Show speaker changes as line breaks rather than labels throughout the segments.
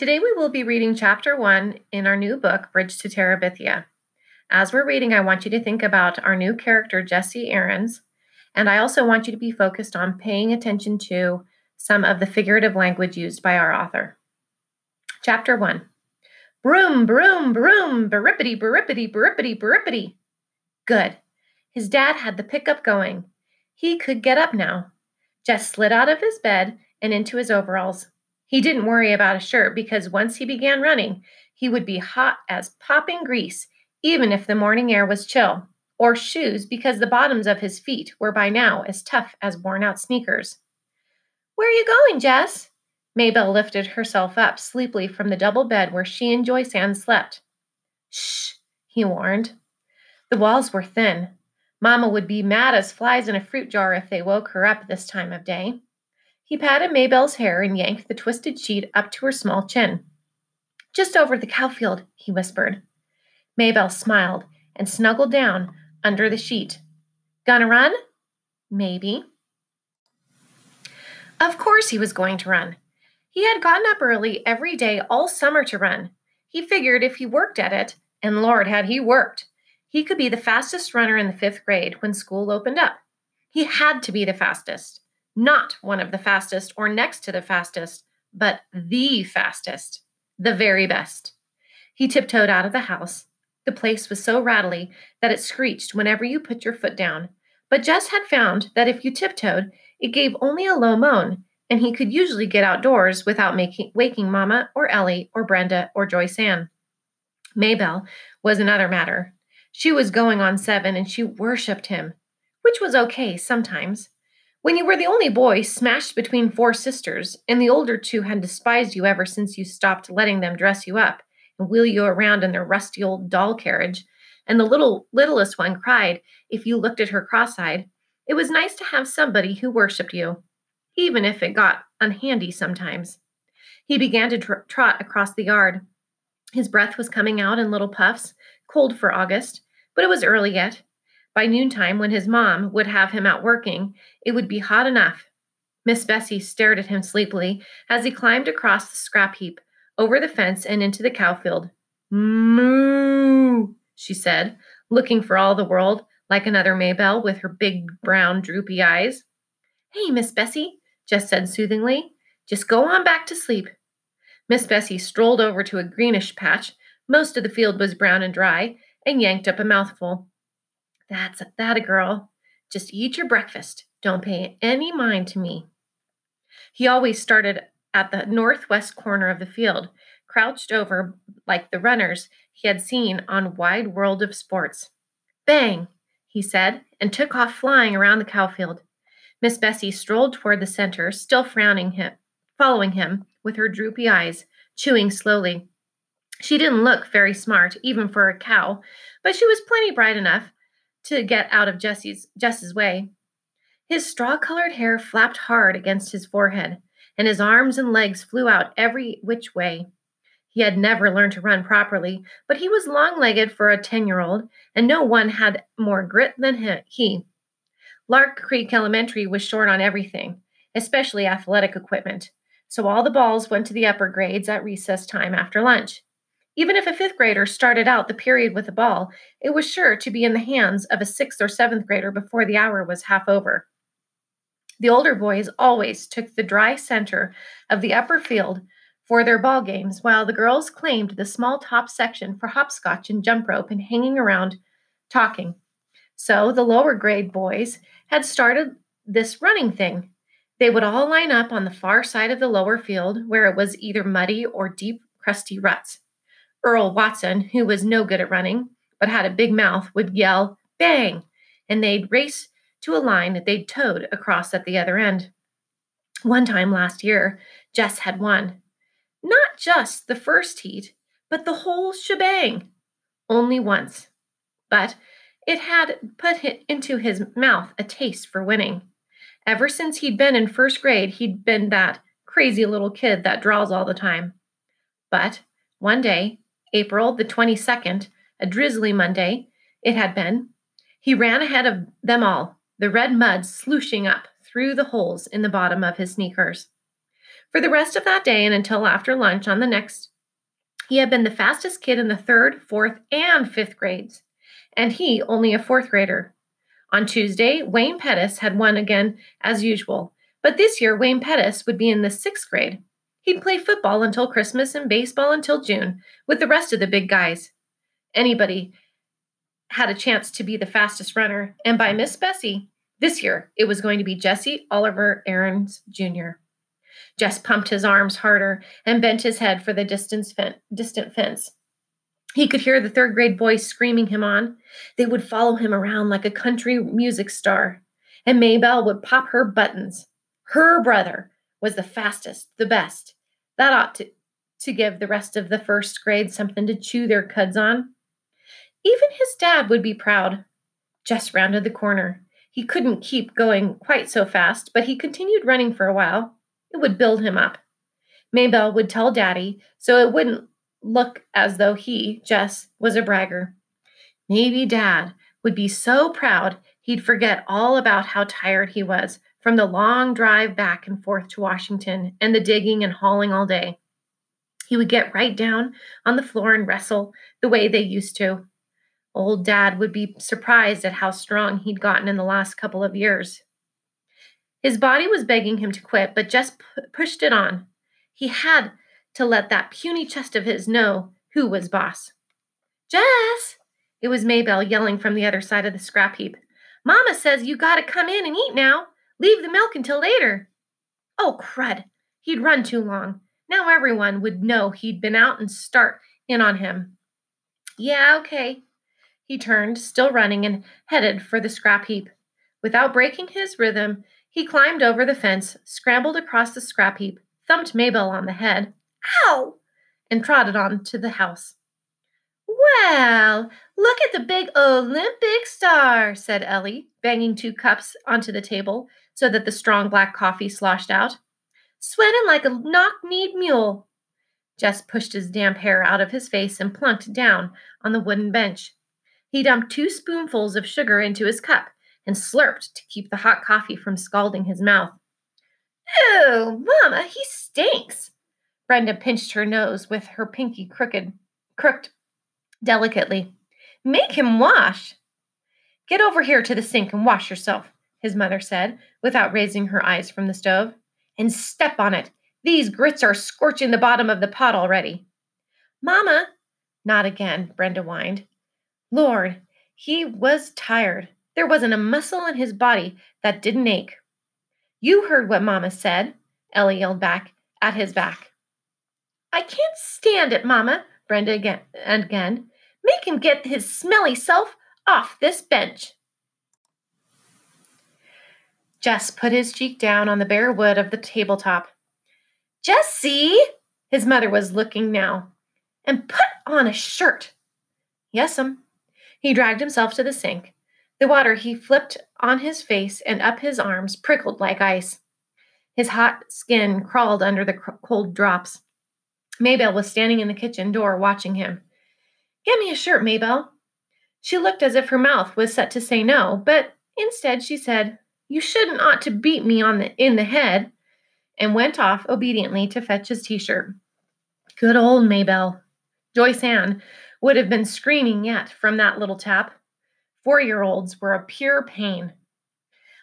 Today we will be reading chapter one in our new book, Bridge to Terabithia. As we're reading, I want you to think about our new character, Jesse Aarons, and I also want you to be focused on paying attention to some of the figurative language used by our author. Chapter one Broom, broom, broom, berippity, berippity, berippity, berippity. Good. His dad had the pickup going. He could get up now. Jess slid out of his bed and into his overalls. He didn't worry about a shirt because once he began running, he would be hot as popping grease, even if the morning air was chill, or shoes because the bottoms of his feet were by now as tough as worn out sneakers. Where are you going, Jess? Maybelle lifted herself up sleepily from the double bed where she and Joyce Ann slept. Shh, he warned. The walls were thin. Mamma would be mad as flies in a fruit jar if they woke her up this time of day. He patted Maybelle's hair and yanked the twisted sheet up to her small chin. Just over the cowfield, he whispered. Maybelle smiled and snuggled down under the sheet. Gonna run? Maybe. Of course he was going to run. He had gotten up early every day all summer to run. He figured if he worked at it, and Lord, had he worked, he could be the fastest runner in the fifth grade when school opened up. He had to be the fastest not one of the fastest or next to the fastest, but the fastest, the very best. He tiptoed out of the house. The place was so rattly that it screeched whenever you put your foot down. But Jess had found that if you tiptoed, it gave only a low moan, and he could usually get outdoors without making, waking Mama or Ellie or Brenda or Joyce Ann. Maybelle was another matter. She was going on seven and she worshipped him, which was okay sometimes. When you were the only boy smashed between four sisters, and the older two had despised you ever since you stopped letting them dress you up and wheel you around in their rusty old doll carriage, and the little littlest one cried if you looked at her cross-eyed, it was nice to have somebody who worshipped you, even if it got unhandy sometimes. He began to tr- trot across the yard. His breath was coming out in little puffs, cold for August, but it was early yet, by noontime, when his mom would have him out working, it would be hot enough. Miss Bessie stared at him sleepily as he climbed across the scrap heap, over the fence, and into the cow field. Moo, she said, looking for all the world like another Maybelle with her big brown droopy eyes. Hey, Miss Bessie, Jess said soothingly. Just go on back to sleep. Miss Bessie strolled over to a greenish patch. Most of the field was brown and dry, and yanked up a mouthful. That's that a girl. Just eat your breakfast. Don't pay any mind to me. He always started at the northwest corner of the field, crouched over like the runners he had seen on Wide World of Sports. Bang, he said, and took off flying around the cowfield. Miss Bessie strolled toward the center, still frowning him, following him with her droopy eyes, chewing slowly. She didn't look very smart, even for a cow, but she was plenty bright enough to get out of Jesse's Jess's way. His straw-colored hair flapped hard against his forehead, and his arms and legs flew out every which way. He had never learned to run properly, but he was long-legged for a 10-year-old, and no one had more grit than he. Lark Creek Elementary was short on everything, especially athletic equipment, so all the balls went to the upper grades at recess time after lunch. Even if a fifth grader started out the period with a ball, it was sure to be in the hands of a sixth or seventh grader before the hour was half over. The older boys always took the dry center of the upper field for their ball games, while the girls claimed the small top section for hopscotch and jump rope and hanging around talking. So the lower grade boys had started this running thing. They would all line up on the far side of the lower field where it was either muddy or deep, crusty ruts. Earl Watson, who was no good at running but had a big mouth, would yell, bang, and they'd race to a line that they'd toed across at the other end. One time last year, Jess had won. Not just the first heat, but the whole shebang. Only once. But it had put into his mouth a taste for winning. Ever since he'd been in first grade, he'd been that crazy little kid that draws all the time. But one day, April the 22nd, a drizzly Monday it had been, he ran ahead of them all, the red mud slushing up through the holes in the bottom of his sneakers. For the rest of that day and until after lunch on the next, he had been the fastest kid in the third, fourth, and fifth grades, and he only a fourth grader. On Tuesday, Wayne Pettis had won again as usual, but this year Wayne Pettis would be in the sixth grade. He'd play football until Christmas and baseball until June with the rest of the big guys. Anybody had a chance to be the fastest runner, and by Miss Bessie, this year it was going to be Jesse Oliver Aarons Jr. Jess pumped his arms harder and bent his head for the distant, fen- distant fence. He could hear the third grade boys screaming him on. They would follow him around like a country music star, and Maybelle would pop her buttons. Her brother was the fastest, the best. That ought to, to give the rest of the first grade something to chew their cuds on. Even his dad would be proud. Jess rounded the corner. He couldn't keep going quite so fast, but he continued running for a while. It would build him up. Maybelle would tell Daddy so it wouldn't look as though he, Jess, was a bragger. Maybe Dad would be so proud he'd forget all about how tired he was from the long drive back and forth to Washington and the digging and hauling all day. He would get right down on the floor and wrestle the way they used to. Old Dad would be surprised at how strong he'd gotten in the last couple of years. His body was begging him to quit, but just p- pushed it on. He had to let that puny chest of his know who was boss. Jess! It was Maybelle yelling from the other side of the scrap heap. Mama says you gotta come in and eat now. Leave the milk until later. Oh, crud. He'd run too long. Now everyone would know he'd been out and start in on him. Yeah, okay. He turned, still running, and headed for the scrap heap. Without breaking his rhythm, he climbed over the fence, scrambled across the scrap heap, thumped Maybelle on the head, ow, and trotted on to the house. Well, look at the big Olympic star, said Ellie, banging two cups onto the table so that the strong black coffee sloshed out. Sweating like a knock kneed mule. Jess pushed his damp hair out of his face and plunked down on the wooden bench. He dumped two spoonfuls of sugar into his cup and slurped to keep the hot coffee from scalding his mouth. Oh, Mama, he stinks. Brenda pinched her nose with her pinky crooked, crooked delicately. Make him wash. Get over here to the sink and wash yourself, his mother said, without raising her eyes from the stove. And step on it. These grits are scorching the bottom of the pot already. Mama, not again, Brenda whined. Lord, he was tired. There wasn't a muscle in his body that didn't ache. You heard what Mama said, Ellie yelled back at his back. I can't stand it, Mama, Brenda again and again. Make him get his smelly self off this bench. Jess put his cheek down on the bare wood of the tabletop. Jesse, his mother was looking now, and put on a shirt. Yes'm. Um. He dragged himself to the sink, the water he flipped on his face and up his arms prickled like ice. His hot skin crawled under the cold drops. Maybelle was standing in the kitchen door watching him. Get me a shirt, Maybelle. She looked as if her mouth was set to say no, but instead she said, You shouldn't ought to beat me on the in the head, and went off obediently to fetch his t-shirt. Good old Maybelle. Joyce Ann would have been screaming yet from that little tap. Four year olds were a pure pain.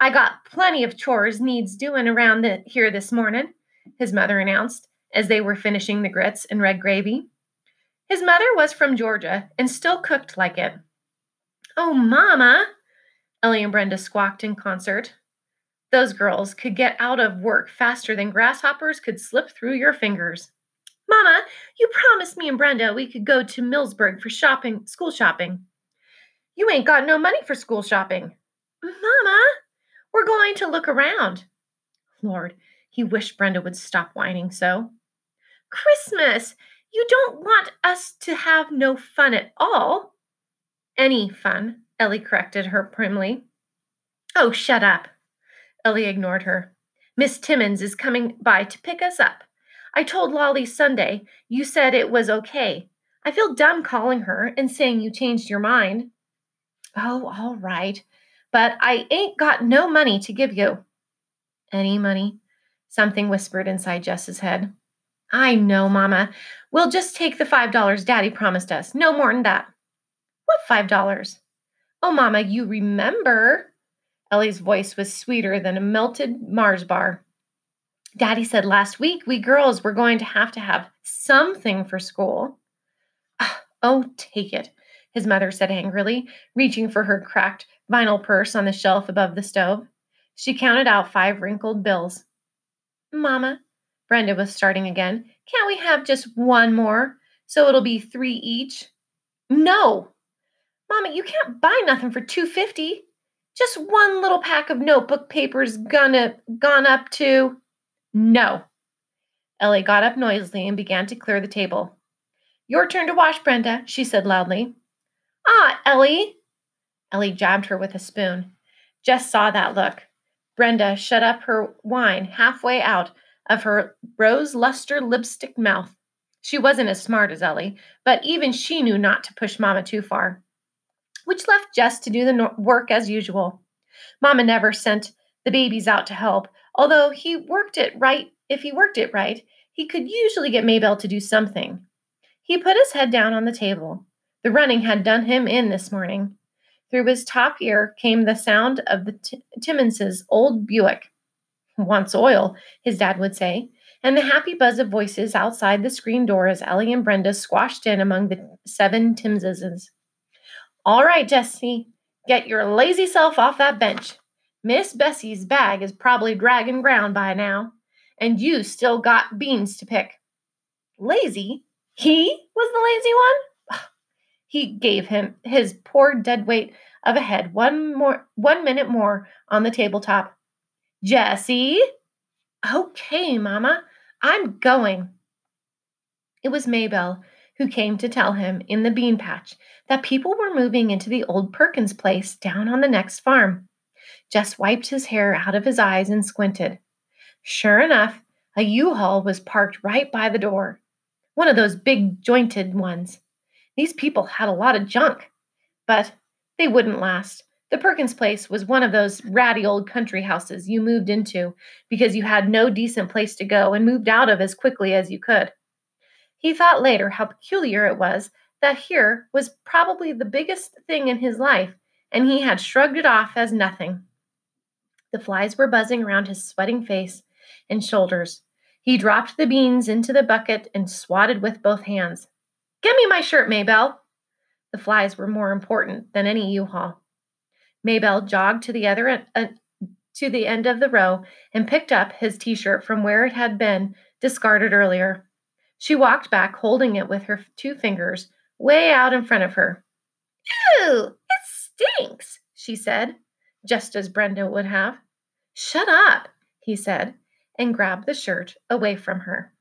I got plenty of chores needs doing around the, here this morning, his mother announced as they were finishing the grits and red gravy. His mother was from Georgia and still cooked like it. Oh, Mama, Ellie and Brenda squawked in concert. Those girls could get out of work faster than grasshoppers could slip through your fingers. Mama, you promised me and Brenda we could go to Millsburg for shopping, school shopping. You ain't got no money for school shopping. Mama, we're going to look around. Lord, he wished Brenda would stop whining so. Christmas! You don't want us to have no fun at all. Any fun, Ellie corrected her primly. Oh, shut up. Ellie ignored her. Miss Timmons is coming by to pick us up. I told Lolly Sunday you said it was okay. I feel dumb calling her and saying you changed your mind. Oh, all right. But I ain't got no money to give you. Any money? Something whispered inside Jess's head. I know, Mama. We'll just take the $5 Daddy promised us. No more than that. What $5? Oh, Mama, you remember. Ellie's voice was sweeter than a melted Mars bar. Daddy said last week we girls were going to have to have something for school. Oh, take it, his mother said angrily, reaching for her cracked vinyl purse on the shelf above the stove. She counted out five wrinkled bills. Mama, Brenda was starting again, can't we have just one more so it'll be three each? No. Mama, you can't buy nothing for 250. Just one little pack of notebook papers gonna gone up to No. Ellie got up noisily and began to clear the table. Your turn to wash, Brenda, she said loudly. Ah, Ellie. Ellie jabbed her with a spoon. Jess saw that look. Brenda shut up her whine halfway out of her rose luster lipstick mouth. She wasn't as smart as Ellie, but even she knew not to push Mama too far, which left Jess to do the work as usual. Mama never sent the babies out to help, although he worked it right. If he worked it right, he could usually get Maybelle to do something. He put his head down on the table. The running had done him in this morning. Through his top ear came the sound of the T- old Buick. Wants oil, his dad would say, and the happy buzz of voices outside the screen door as Ellie and Brenda squashed in among the seven Timmonses. All right, Jesse, get your lazy self off that bench. Miss Bessie's bag is probably dragging ground by now, and you still got beans to pick. Lazy? He was the lazy one? He gave him his poor dead weight of a head one more one minute more on the tabletop. Jesse? Okay, Mama, I'm going. It was Maybelle who came to tell him in the bean patch that people were moving into the old Perkins place down on the next farm. Jess wiped his hair out of his eyes and squinted. Sure enough, a U-Haul was parked right by the door one of those big jointed ones. These people had a lot of junk, but they wouldn't last. The Perkins place was one of those ratty old country houses you moved into because you had no decent place to go and moved out of as quickly as you could. He thought later how peculiar it was that here was probably the biggest thing in his life, and he had shrugged it off as nothing. The flies were buzzing around his sweating face and shoulders. He dropped the beans into the bucket and swatted with both hands. Get me my shirt, Maybelle. The flies were more important than any U-Haul. Maybelle jogged to the other end, uh, to the end of the row and picked up his t-shirt from where it had been discarded earlier. She walked back, holding it with her two fingers way out in front of her. Ew, it stinks, she said, just as Brenda would have. Shut up, he said, and grabbed the shirt away from her.